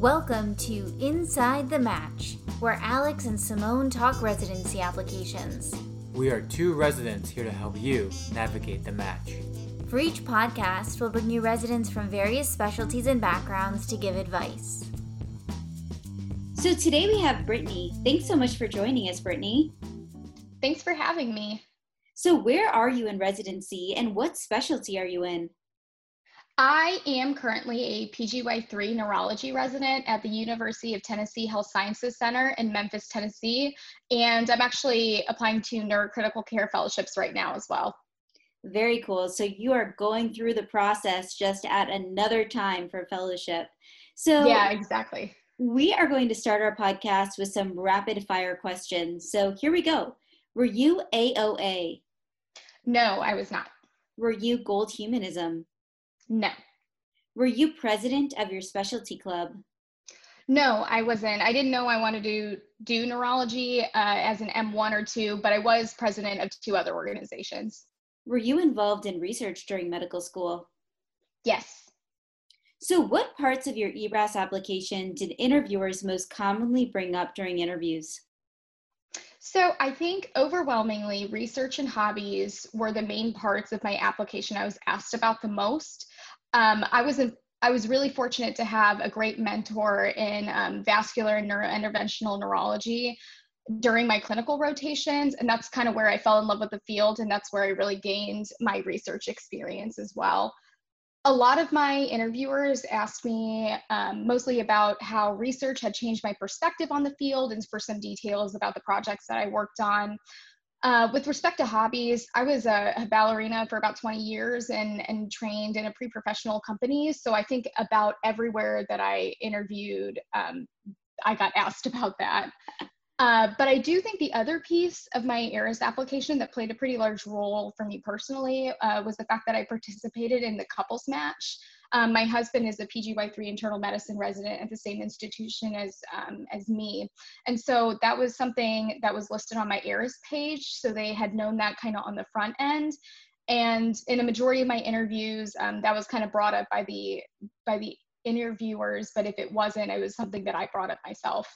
Welcome to Inside the Match, where Alex and Simone talk residency applications. We are two residents here to help you navigate the match. For each podcast, we'll bring you residents from various specialties and backgrounds to give advice. So today we have Brittany. Thanks so much for joining us, Brittany. Thanks for having me. So, where are you in residency and what specialty are you in? I am currently a PGY3 neurology resident at the University of Tennessee Health Sciences Center in Memphis, Tennessee, and I'm actually applying to neurocritical care fellowships right now as well. Very cool. So, you are going through the process just at another time for fellowship. So, yeah, exactly. We are going to start our podcast with some rapid fire questions. So, here we go. Were you AOA? No, I was not. Were you Gold Humanism? No. Were you president of your specialty club? No, I wasn't. I didn't know I wanted to do neurology uh, as an M1 or 2, but I was president of two other organizations. Were you involved in research during medical school? Yes. So, what parts of your ERAS application did interviewers most commonly bring up during interviews? So I think overwhelmingly research and hobbies were the main parts of my application I was asked about the most. Um, I was in, I was really fortunate to have a great mentor in um, vascular and neurointerventional neurology during my clinical rotations and that's kind of where I fell in love with the field and that's where I really gained my research experience as well a lot of my interviewers asked me um, mostly about how research had changed my perspective on the field and for some details about the projects that I worked on. Uh, with respect to hobbies, I was a, a, ballerina for about 20 years and, and trained in a pre professional company. So I think about everywhere that I interviewed, um, I got asked about that. Uh, but I do think the other piece of my ERAS application that played a pretty large role for me personally uh, was the fact that I participated in the couples match. Um, my husband is a PGY3 internal medicine resident at the same institution as, um, as me. And so that was something that was listed on my ERAS page. So they had known that kind of on the front end. And in a majority of my interviews, um, that was kind of brought up by the, by the interviewers. But if it wasn't, it was something that I brought up myself.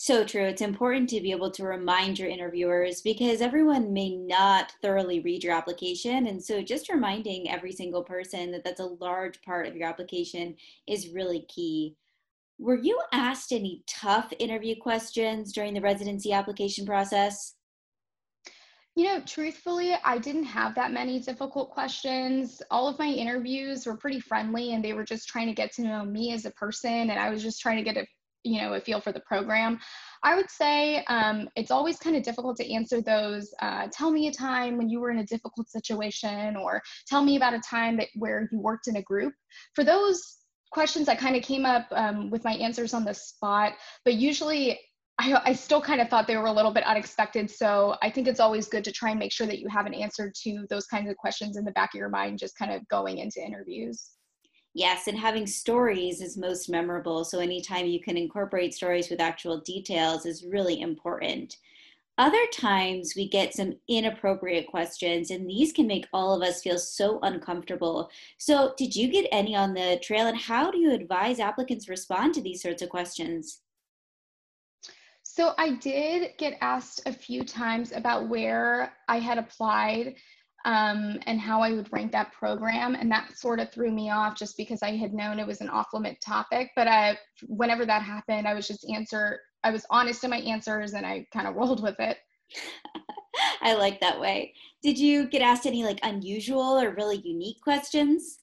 So true. It's important to be able to remind your interviewers because everyone may not thoroughly read your application. And so just reminding every single person that that's a large part of your application is really key. Were you asked any tough interview questions during the residency application process? You know, truthfully, I didn't have that many difficult questions. All of my interviews were pretty friendly and they were just trying to get to know me as a person. And I was just trying to get a you know a feel for the program. I would say um, it's always kind of difficult to answer those uh, tell me a time when you were in a difficult situation or tell me about a time that where you worked in a group. For those questions that kind of came up um, with my answers on the spot but usually I, I still kind of thought they were a little bit unexpected. So i think it's always good to try and make sure that you have an answer to those kinds of questions in the back of your mind just kind of going into interviews Yes, and having stories is most memorable. So, anytime you can incorporate stories with actual details is really important. Other times we get some inappropriate questions, and these can make all of us feel so uncomfortable. So, did you get any on the trail, and how do you advise applicants respond to these sorts of questions? So, I did get asked a few times about where I had applied um, and how I would rank that program. And that sort of threw me off just because I had known it was an off limit topic. But I, whenever that happened, I was just answer, I was honest in my answers and I kind of rolled with it. I like that way. Did you get asked any like unusual or really unique questions?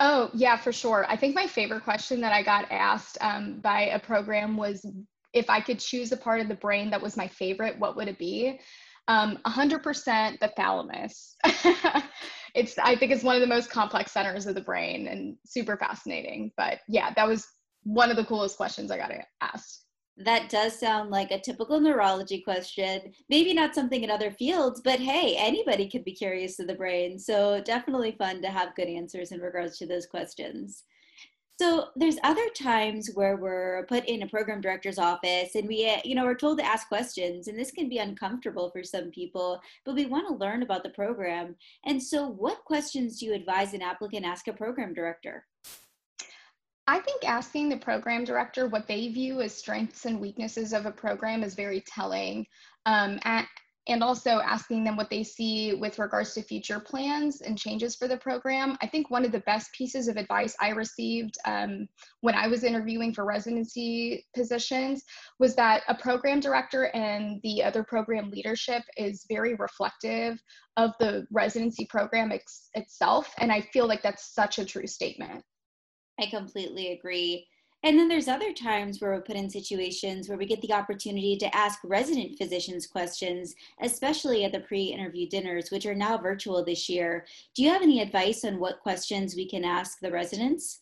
Oh, yeah, for sure. I think my favorite question that I got asked um, by a program was if I could choose a part of the brain that was my favorite, what would it be? Um, 100% the thalamus. it's, I think it's one of the most complex centers of the brain and super fascinating. But yeah, that was one of the coolest questions I got asked. That does sound like a typical neurology question. Maybe not something in other fields, but hey, anybody could be curious to the brain. So definitely fun to have good answers in regards to those questions. So there's other times where we're put in a program director's office and we, uh, you know, we're told to ask questions, and this can be uncomfortable for some people, but we want to learn about the program. And so, what questions do you advise an applicant ask a program director? I think asking the program director what they view as strengths and weaknesses of a program is very telling. Um, and also asking them what they see with regards to future plans and changes for the program. I think one of the best pieces of advice I received um, when I was interviewing for residency positions was that a program director and the other program leadership is very reflective of the residency program itself. And I feel like that's such a true statement. I completely agree. And then there's other times where we're put in situations where we get the opportunity to ask resident physicians questions, especially at the pre interview dinners, which are now virtual this year. Do you have any advice on what questions we can ask the residents?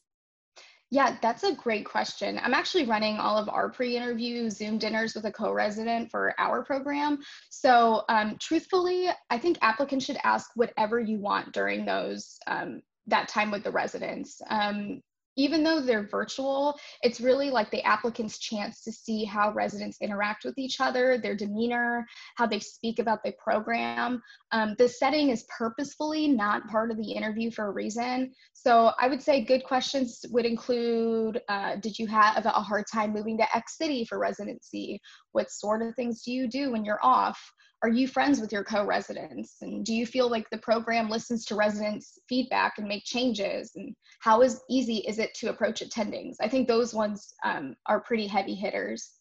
Yeah, that's a great question. I'm actually running all of our pre interview Zoom dinners with a co resident for our program. So, um, truthfully, I think applicants should ask whatever you want during those. Um, that time with the residents. Um, even though they're virtual, it's really like the applicant's chance to see how residents interact with each other, their demeanor, how they speak about the program. Um, the setting is purposefully not part of the interview for a reason. So I would say good questions would include uh, Did you have a hard time moving to X city for residency? What sort of things do you do when you're off? are you friends with your co-residents and do you feel like the program listens to residents feedback and make changes and how is easy is it to approach attendings i think those ones um, are pretty heavy hitters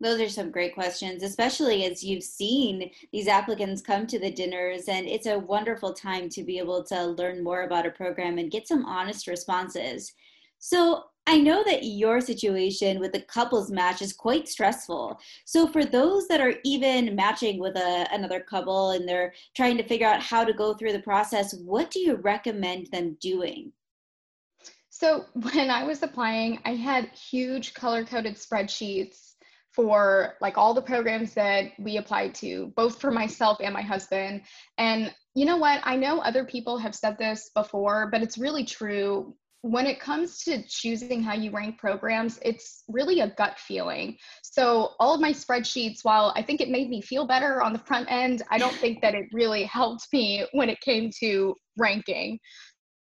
those are some great questions, especially as you've seen these applicants come to the dinners. And it's a wonderful time to be able to learn more about a program and get some honest responses. So, I know that your situation with the couples match is quite stressful. So for those that are even matching with a, another couple and they're trying to figure out how to go through the process, what do you recommend them doing? So when I was applying, I had huge color coded spreadsheets for like all the programs that we applied to, both for myself and my husband. And you know what? I know other people have said this before, but it's really true when it comes to choosing how you rank programs, it's really a gut feeling. So, all of my spreadsheets, while I think it made me feel better on the front end, I don't think that it really helped me when it came to ranking.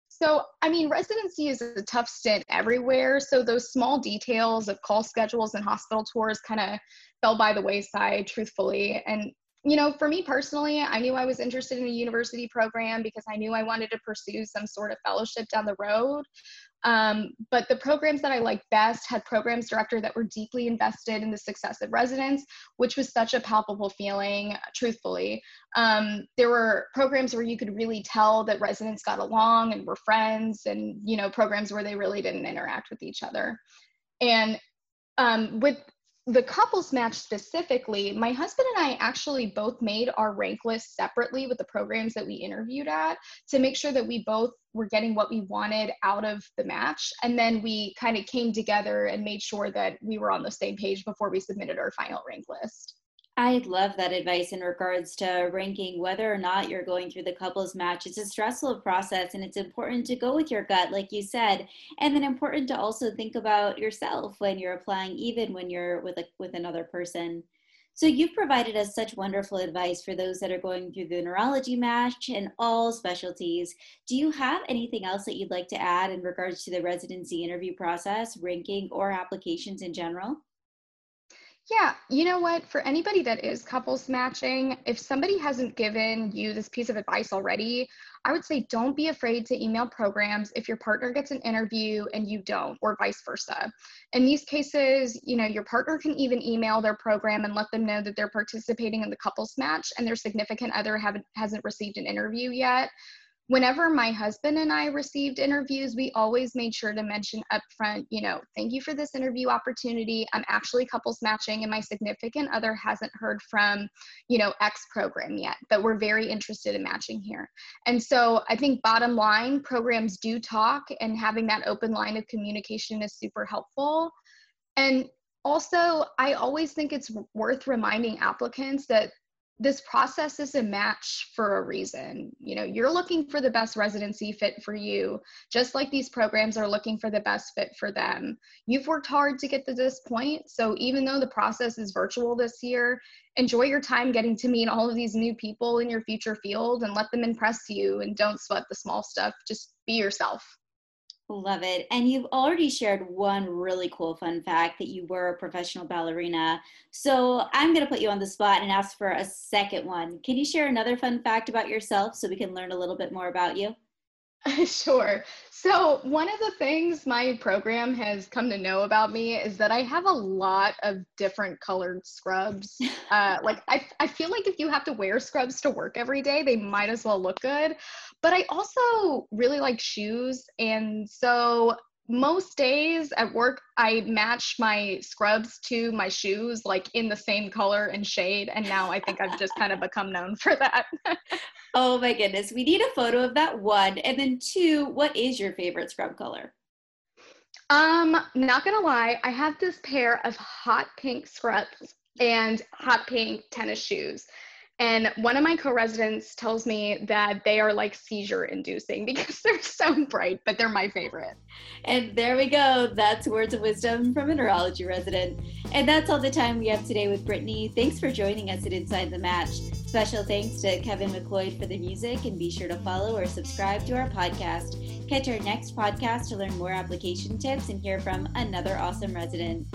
So, I mean, residency is a tough stint everywhere. So, those small details of call schedules and hospital tours kind of fell by the wayside, truthfully. And you know, for me personally, I knew I was interested in a university program because I knew I wanted to pursue some sort of fellowship down the road. Um, but the programs that I liked best had programs director that were deeply invested in the success of residents, which was such a palpable feeling, truthfully. Um, there were programs where you could really tell that residents got along and were friends, and you know, programs where they really didn't interact with each other. And um, with the couples match specifically, my husband and I actually both made our rank list separately with the programs that we interviewed at to make sure that we both were getting what we wanted out of the match. And then we kind of came together and made sure that we were on the same page before we submitted our final rank list. I love that advice in regards to ranking whether or not you're going through the couples match. It's a stressful process and it's important to go with your gut, like you said, and then important to also think about yourself when you're applying, even when you're with a, with another person. So you've provided us such wonderful advice for those that are going through the neurology match and all specialties. Do you have anything else that you'd like to add in regards to the residency interview process, ranking, or applications in general? Yeah, you know what? For anybody that is couples matching, if somebody hasn't given you this piece of advice already, I would say don't be afraid to email programs if your partner gets an interview and you don't, or vice versa. In these cases, you know, your partner can even email their program and let them know that they're participating in the couples match and their significant other haven't hasn't received an interview yet whenever my husband and I received interviews, we always made sure to mention upfront, you know, thank you for this interview opportunity. I'm actually couples matching, and my significant other hasn't heard from, you know, X program yet, but we're very interested in matching here. And so I think bottom line, programs do talk, and having that open line of communication is super helpful. And also, I always think it's worth reminding applicants that this process is a match for a reason. You know, you're looking for the best residency fit for you, just like these programs are looking for the best fit for them. You've worked hard to get to this point. So even though the process is virtual this year, enjoy your time getting to meet all of these new people in your future field and let them impress you and don't sweat the small stuff. Just be yourself. Love it. And you've already shared one really cool fun fact that you were a professional ballerina. So I'm going to put you on the spot and ask for a second one. Can you share another fun fact about yourself so we can learn a little bit more about you? sure. So, one of the things my program has come to know about me is that I have a lot of different colored scrubs. Uh, like, I, I feel like if you have to wear scrubs to work every day, they might as well look good. But I also really like shoes. And so, most days at work, I match my scrubs to my shoes, like in the same color and shade. And now I think I've just kind of become known for that. oh my goodness. We need a photo of that one. And then, two, what is your favorite scrub color? Um, not gonna lie, I have this pair of hot pink scrubs and hot pink tennis shoes. And one of my co residents tells me that they are like seizure inducing because they're so bright, but they're my favorite. And there we go. That's words of wisdom from a neurology resident. And that's all the time we have today with Brittany. Thanks for joining us at Inside the Match. Special thanks to Kevin MacLeod for the music, and be sure to follow or subscribe to our podcast. Catch our next podcast to learn more application tips and hear from another awesome resident.